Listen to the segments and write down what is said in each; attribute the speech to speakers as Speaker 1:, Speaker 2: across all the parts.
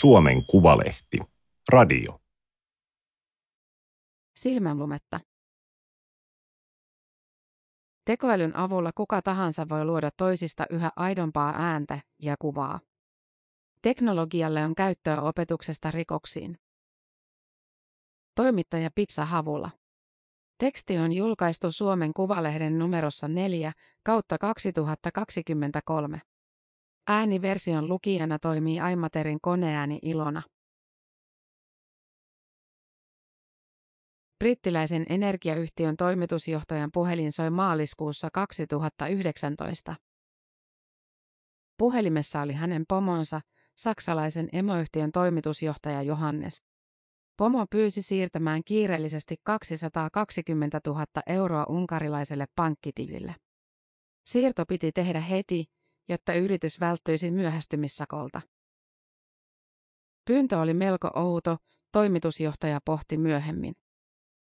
Speaker 1: Suomen Kuvalehti. Radio.
Speaker 2: Silmänlumetta. Tekoälyn avulla kuka tahansa voi luoda toisista yhä aidompaa ääntä ja kuvaa. Teknologialle on käyttöä opetuksesta rikoksiin. Toimittaja Pipsa Havula. Teksti on julkaistu Suomen Kuvalehden numerossa 4 kautta 2023. Ääniversion lukijana toimii Aimaterin koneääni Ilona. Brittiläisen energiayhtiön toimitusjohtajan puhelin soi maaliskuussa 2019. Puhelimessa oli hänen pomonsa, saksalaisen emoyhtiön toimitusjohtaja Johannes. Pomo pyysi siirtämään kiireellisesti 220 000 euroa unkarilaiselle pankkitilille. Siirto piti tehdä heti, jotta yritys välttyisi myöhästymissakolta. Pyyntö oli melko outo, toimitusjohtaja pohti myöhemmin.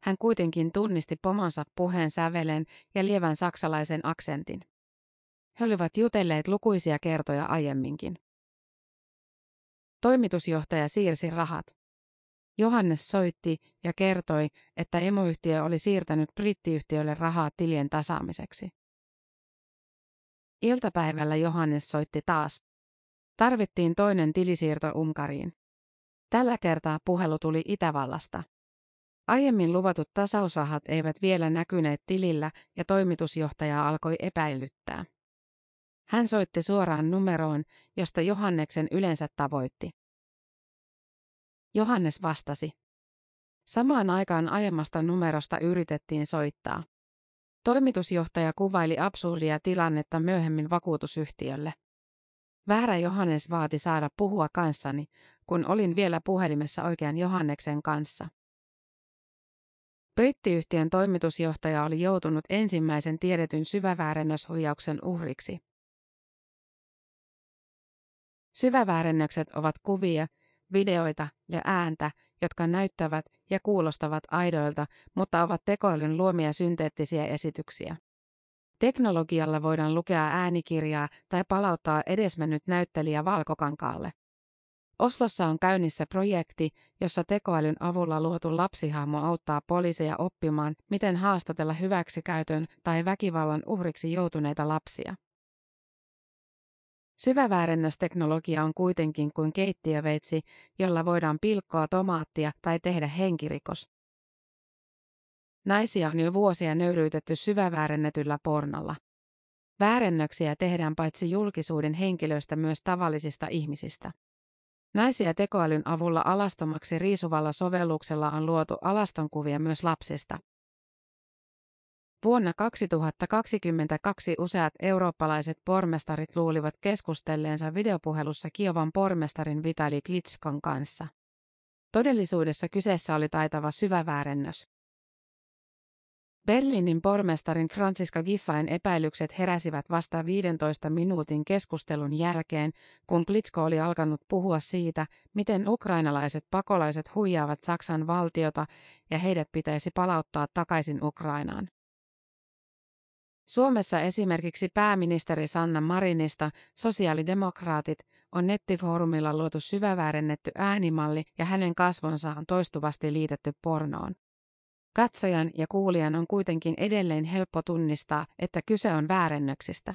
Speaker 2: Hän kuitenkin tunnisti pomonsa puheen sävelen ja lievän saksalaisen aksentin. He olivat jutelleet lukuisia kertoja aiemminkin. Toimitusjohtaja siirsi rahat. Johannes soitti ja kertoi, että emoyhtiö oli siirtänyt brittiyhtiölle rahaa tilien tasaamiseksi. Iltapäivällä Johannes soitti taas. Tarvittiin toinen tilisiirto Unkariin. Tällä kertaa puhelu tuli Itävallasta. Aiemmin luvatut tasausrahat eivät vielä näkyneet tilillä ja toimitusjohtaja alkoi epäilyttää. Hän soitti suoraan numeroon, josta Johanneksen yleensä tavoitti. Johannes vastasi. Samaan aikaan aiemmasta numerosta yritettiin soittaa. Toimitusjohtaja kuvaili absurdia tilannetta myöhemmin vakuutusyhtiölle. Väärä Johannes vaati saada puhua kanssani, kun olin vielä puhelimessa oikean Johanneksen kanssa. Brittiyhtiön toimitusjohtaja oli joutunut ensimmäisen tiedetyn syväväärennöshuijauksen uhriksi. Syväväärennökset ovat kuvia, videoita ja ääntä, jotka näyttävät ja kuulostavat aidoilta, mutta ovat tekoälyn luomia synteettisiä esityksiä. Teknologialla voidaan lukea äänikirjaa tai palauttaa edesmennyt näyttelijä valkokankaalle. Oslossa on käynnissä projekti, jossa tekoälyn avulla luotu lapsihahmo auttaa poliiseja oppimaan, miten haastatella hyväksikäytön tai väkivallan uhriksi joutuneita lapsia. Syväväärennösteknologia on kuitenkin kuin keittiöveitsi, jolla voidaan pilkkoa tomaattia tai tehdä henkirikos. Naisia on jo vuosia nöyryytetty syväväärennetyllä pornolla. Väärennöksiä tehdään paitsi julkisuuden henkilöistä myös tavallisista ihmisistä. Naisia tekoälyn avulla alastomaksi riisuvalla sovelluksella on luotu alastonkuvia myös lapsista. Vuonna 2022 useat eurooppalaiset pormestarit luulivat keskustelleensa videopuhelussa Kiovan pormestarin Vitali Klitskon kanssa. Todellisuudessa kyseessä oli taitava syväväärennös. Berliinin pormestarin Franziska Giffain epäilykset heräsivät vasta 15 minuutin keskustelun jälkeen, kun Klitsko oli alkanut puhua siitä, miten ukrainalaiset pakolaiset huijaavat Saksan valtiota ja heidät pitäisi palauttaa takaisin Ukrainaan. Suomessa esimerkiksi pääministeri Sanna Marinista, sosiaalidemokraatit, on nettifoorumilla luotu syväväärennetty äänimalli ja hänen kasvonsa on toistuvasti liitetty pornoon. Katsojan ja kuulijan on kuitenkin edelleen helppo tunnistaa, että kyse on väärennöksistä.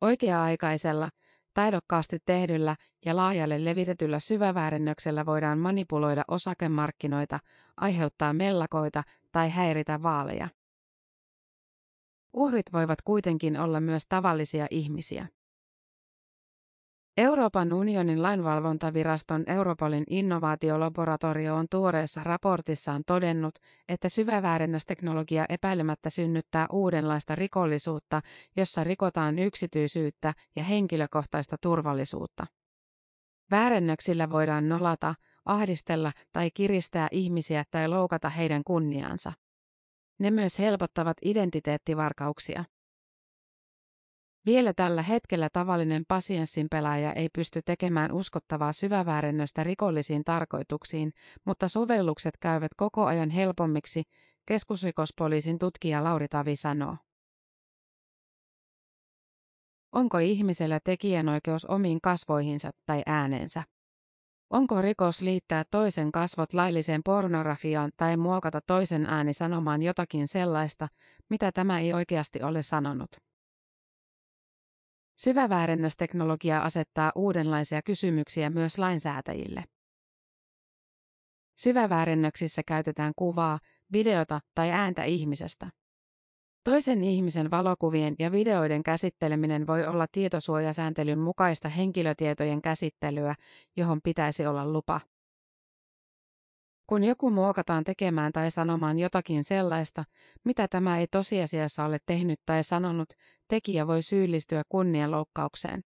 Speaker 2: Oikea-aikaisella, taidokkaasti tehdyllä ja laajalle levitetyllä syväväärennöksellä voidaan manipuloida osakemarkkinoita, aiheuttaa mellakoita tai häiritä vaaleja. Uhrit voivat kuitenkin olla myös tavallisia ihmisiä. Euroopan unionin lainvalvontaviraston Europolin innovaatiolaboratorio on tuoreessa raportissaan todennut, että syväväärennösteknologia epäilemättä synnyttää uudenlaista rikollisuutta, jossa rikotaan yksityisyyttä ja henkilökohtaista turvallisuutta. Väärennöksillä voidaan nolata, ahdistella tai kiristää ihmisiä tai loukata heidän kunniaansa. Ne myös helpottavat identiteettivarkauksia. Vielä tällä hetkellä tavallinen pasienssin pelaaja ei pysty tekemään uskottavaa syväväärennöstä rikollisiin tarkoituksiin, mutta sovellukset käyvät koko ajan helpommiksi, keskusrikospoliisin tutkija Lauri Tavi sanoo. Onko ihmisellä tekijänoikeus omiin kasvoihinsa tai äänensä? Onko rikos liittää toisen kasvot lailliseen pornografiaan tai muokata toisen ääni sanomaan jotakin sellaista, mitä tämä ei oikeasti ole sanonut? Syväväärennösteknologia asettaa uudenlaisia kysymyksiä myös lainsäätäjille. Syväväärennöksissä käytetään kuvaa, videota tai ääntä ihmisestä. Toisen ihmisen valokuvien ja videoiden käsitteleminen voi olla tietosuojasääntelyn mukaista henkilötietojen käsittelyä, johon pitäisi olla lupa. Kun joku muokataan tekemään tai sanomaan jotakin sellaista, mitä tämä ei tosiasiassa ole tehnyt tai sanonut, tekijä voi syyllistyä kunnianloukkaukseen.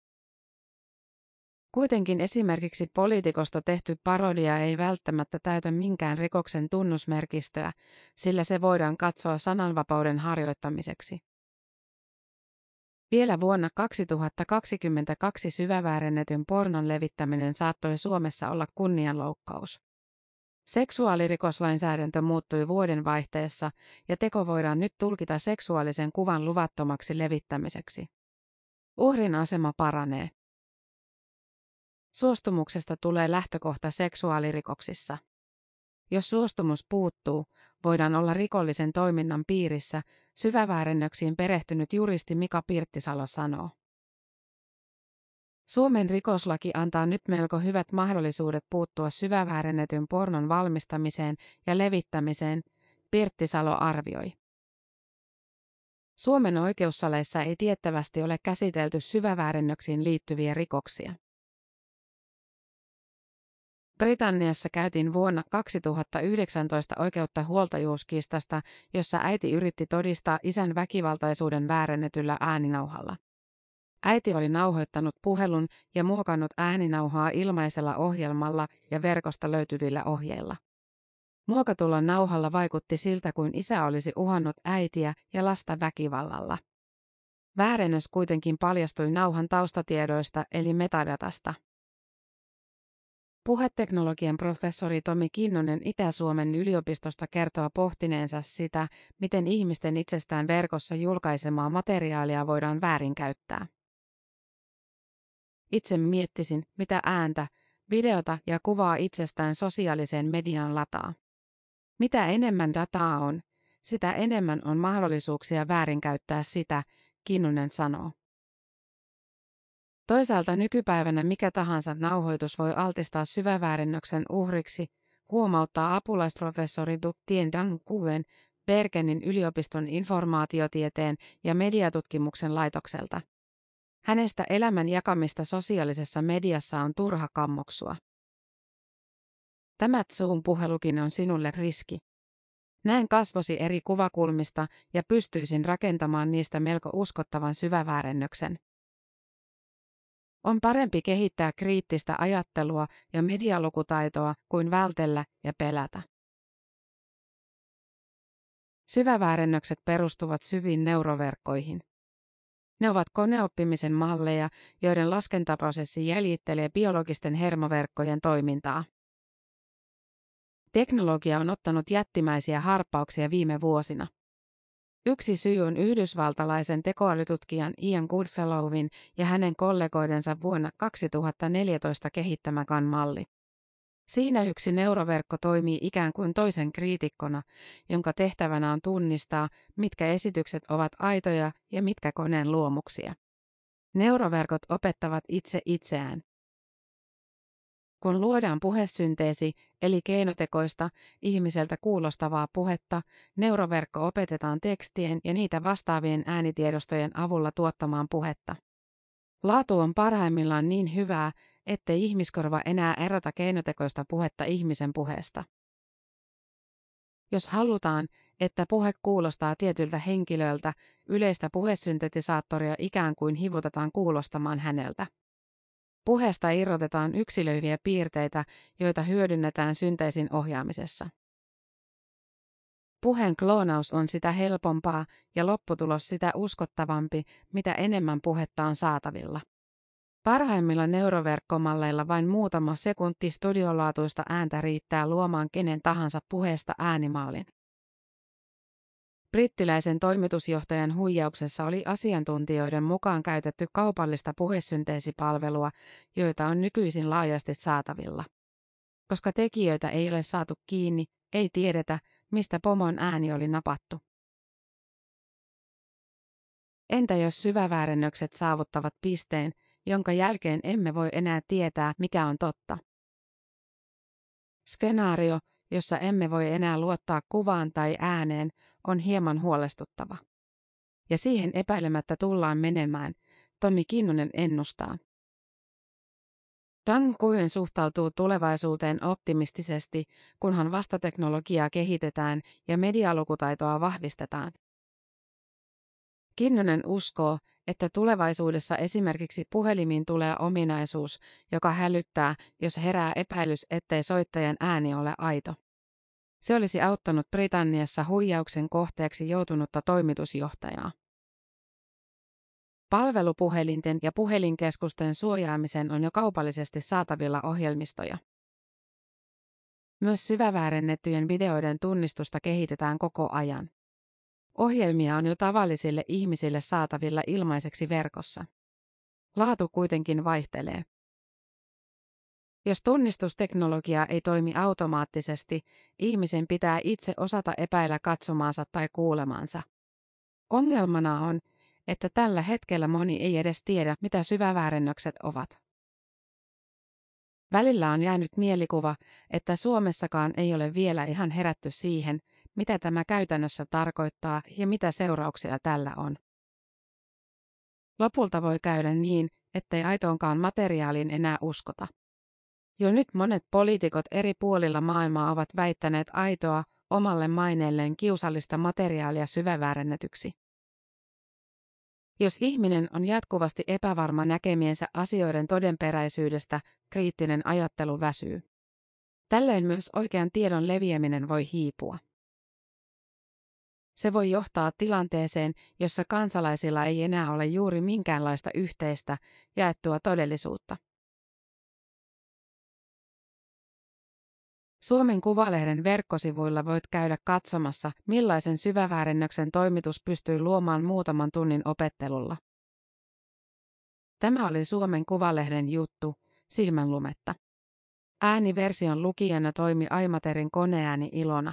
Speaker 2: Kuitenkin esimerkiksi poliitikosta tehty parodia ei välttämättä täytä minkään rikoksen tunnusmerkistöä, sillä se voidaan katsoa sananvapauden harjoittamiseksi. Vielä vuonna 2022 syväväärennetyn pornon levittäminen saattoi Suomessa olla kunnianloukkaus. Seksuaalirikoslainsäädäntö muuttui vuoden vaihteessa ja teko voidaan nyt tulkita seksuaalisen kuvan luvattomaksi levittämiseksi. Uhrin asema paranee. Suostumuksesta tulee lähtökohta seksuaalirikoksissa. Jos suostumus puuttuu, voidaan olla rikollisen toiminnan piirissä, syväväärennöksiin perehtynyt juristi Mika Pirttisalo sanoo. Suomen rikoslaki antaa nyt melko hyvät mahdollisuudet puuttua syväväärennetyn pornon valmistamiseen ja levittämiseen, Pirttisalo arvioi. Suomen oikeussaleissa ei tiettävästi ole käsitelty syväväärennöksiin liittyviä rikoksia. Britanniassa käytiin vuonna 2019 oikeutta huoltajuuskistasta, jossa äiti yritti todistaa isän väkivaltaisuuden väärennetyllä ääninauhalla. Äiti oli nauhoittanut puhelun ja muokannut ääninauhaa ilmaisella ohjelmalla ja verkosta löytyvillä ohjeilla. Muokatulla nauhalla vaikutti siltä kuin isä olisi uhannut äitiä ja lasta väkivallalla. Väärennös kuitenkin paljastui nauhan taustatiedoista eli metadatasta. Puheteknologian professori Tomi Kinnunen Itä-Suomen yliopistosta kertoo pohtineensa sitä, miten ihmisten itsestään verkossa julkaisemaa materiaalia voidaan väärinkäyttää. Itse miettisin, mitä ääntä, videota ja kuvaa itsestään sosiaaliseen mediaan lataa. Mitä enemmän dataa on, sitä enemmän on mahdollisuuksia väärinkäyttää sitä, Kinnunen sanoo. Toisaalta nykypäivänä mikä tahansa nauhoitus voi altistaa syväväärennöksen uhriksi, huomauttaa apulaisprofessori Du Tien Dang Kuen Bergenin yliopiston informaatiotieteen ja mediatutkimuksen laitokselta. Hänestä elämän jakamista sosiaalisessa mediassa on turha kammoksua. Tämä Zoom-puhelukin on sinulle riski. Näen kasvosi eri kuvakulmista ja pystyisin rakentamaan niistä melko uskottavan syväväärennöksen. On parempi kehittää kriittistä ajattelua ja medialukutaitoa kuin vältellä ja pelätä. Syväväärennökset perustuvat syviin neuroverkkoihin. Ne ovat koneoppimisen malleja, joiden laskentaprosessi jäljittelee biologisten hermoverkkojen toimintaa. Teknologia on ottanut jättimäisiä harppauksia viime vuosina. Yksi syy on yhdysvaltalaisen tekoälytutkijan Ian Goodfellowin ja hänen kollegoidensa vuonna 2014 kehittämä malli Siinä yksi neuroverkko toimii ikään kuin toisen kriitikkona, jonka tehtävänä on tunnistaa, mitkä esitykset ovat aitoja ja mitkä koneen luomuksia. Neuroverkot opettavat itse itseään. Kun luodaan puhesynteesi, eli keinotekoista, ihmiseltä kuulostavaa puhetta, neuroverkko opetetaan tekstien ja niitä vastaavien äänitiedostojen avulla tuottamaan puhetta. Laatu on parhaimmillaan niin hyvää, ettei ihmiskorva enää erota keinotekoista puhetta ihmisen puheesta. Jos halutaan, että puhe kuulostaa tietyltä henkilöltä, yleistä puhesyntetisaattoria ikään kuin hivutetaan kuulostamaan häneltä. Puheesta irrotetaan yksilöiviä piirteitä, joita hyödynnetään synteisin ohjaamisessa. Puheen kloonaus on sitä helpompaa ja lopputulos sitä uskottavampi, mitä enemmän puhetta on saatavilla. Parhaimmilla neuroverkkomalleilla vain muutama sekunti studiolaatuista ääntä riittää luomaan kenen tahansa puheesta äänimaalin. Brittiläisen toimitusjohtajan huijauksessa oli asiantuntijoiden mukaan käytetty kaupallista puhesynteesipalvelua, joita on nykyisin laajasti saatavilla. Koska tekijöitä ei ole saatu kiinni, ei tiedetä, mistä pomon ääni oli napattu. Entä jos syväväärennökset saavuttavat pisteen, jonka jälkeen emme voi enää tietää, mikä on totta? Skenaario, jossa emme voi enää luottaa kuvaan tai ääneen, on hieman huolestuttava. Ja siihen epäilemättä tullaan menemään, Tommi Kinnunen ennustaa. Dan Kuyen suhtautuu tulevaisuuteen optimistisesti, kunhan vastateknologiaa kehitetään ja medialukutaitoa vahvistetaan. Kinnunen uskoo, että tulevaisuudessa esimerkiksi puhelimiin tulee ominaisuus, joka hälyttää, jos herää epäilys, ettei soittajan ääni ole aito. Se olisi auttanut Britanniassa huijauksen kohteeksi joutunutta toimitusjohtajaa. Palvelupuhelinten ja puhelinkeskusten suojaamisen on jo kaupallisesti saatavilla ohjelmistoja. Myös syväväärennettyjen videoiden tunnistusta kehitetään koko ajan. Ohjelmia on jo tavallisille ihmisille saatavilla ilmaiseksi verkossa. Laatu kuitenkin vaihtelee. Jos tunnistusteknologia ei toimi automaattisesti, ihmisen pitää itse osata epäillä katsomaansa tai kuulemaansa. Ongelmana on, että tällä hetkellä moni ei edes tiedä, mitä syväväärennökset ovat. Välillä on jäänyt mielikuva, että Suomessakaan ei ole vielä ihan herätty siihen, mitä tämä käytännössä tarkoittaa ja mitä seurauksia tällä on. Lopulta voi käydä niin, ettei aitoonkaan materiaaliin enää uskota. Jo nyt monet poliitikot eri puolilla maailmaa ovat väittäneet aitoa, omalle maineelleen kiusallista materiaalia syväväärennetyksi. Jos ihminen on jatkuvasti epävarma näkemiensä asioiden todenperäisyydestä, kriittinen ajattelu väsyy. Tällöin myös oikean tiedon leviäminen voi hiipua. Se voi johtaa tilanteeseen, jossa kansalaisilla ei enää ole juuri minkäänlaista yhteistä, jaettua todellisuutta. Suomen Kuvalehden verkkosivuilla voit käydä katsomassa, millaisen syväväärennöksen toimitus pystyy luomaan muutaman tunnin opettelulla. Tämä oli Suomen Kuvalehden juttu, silmänlumetta. Ääniversion lukijana toimi Aimaterin koneääni Ilona.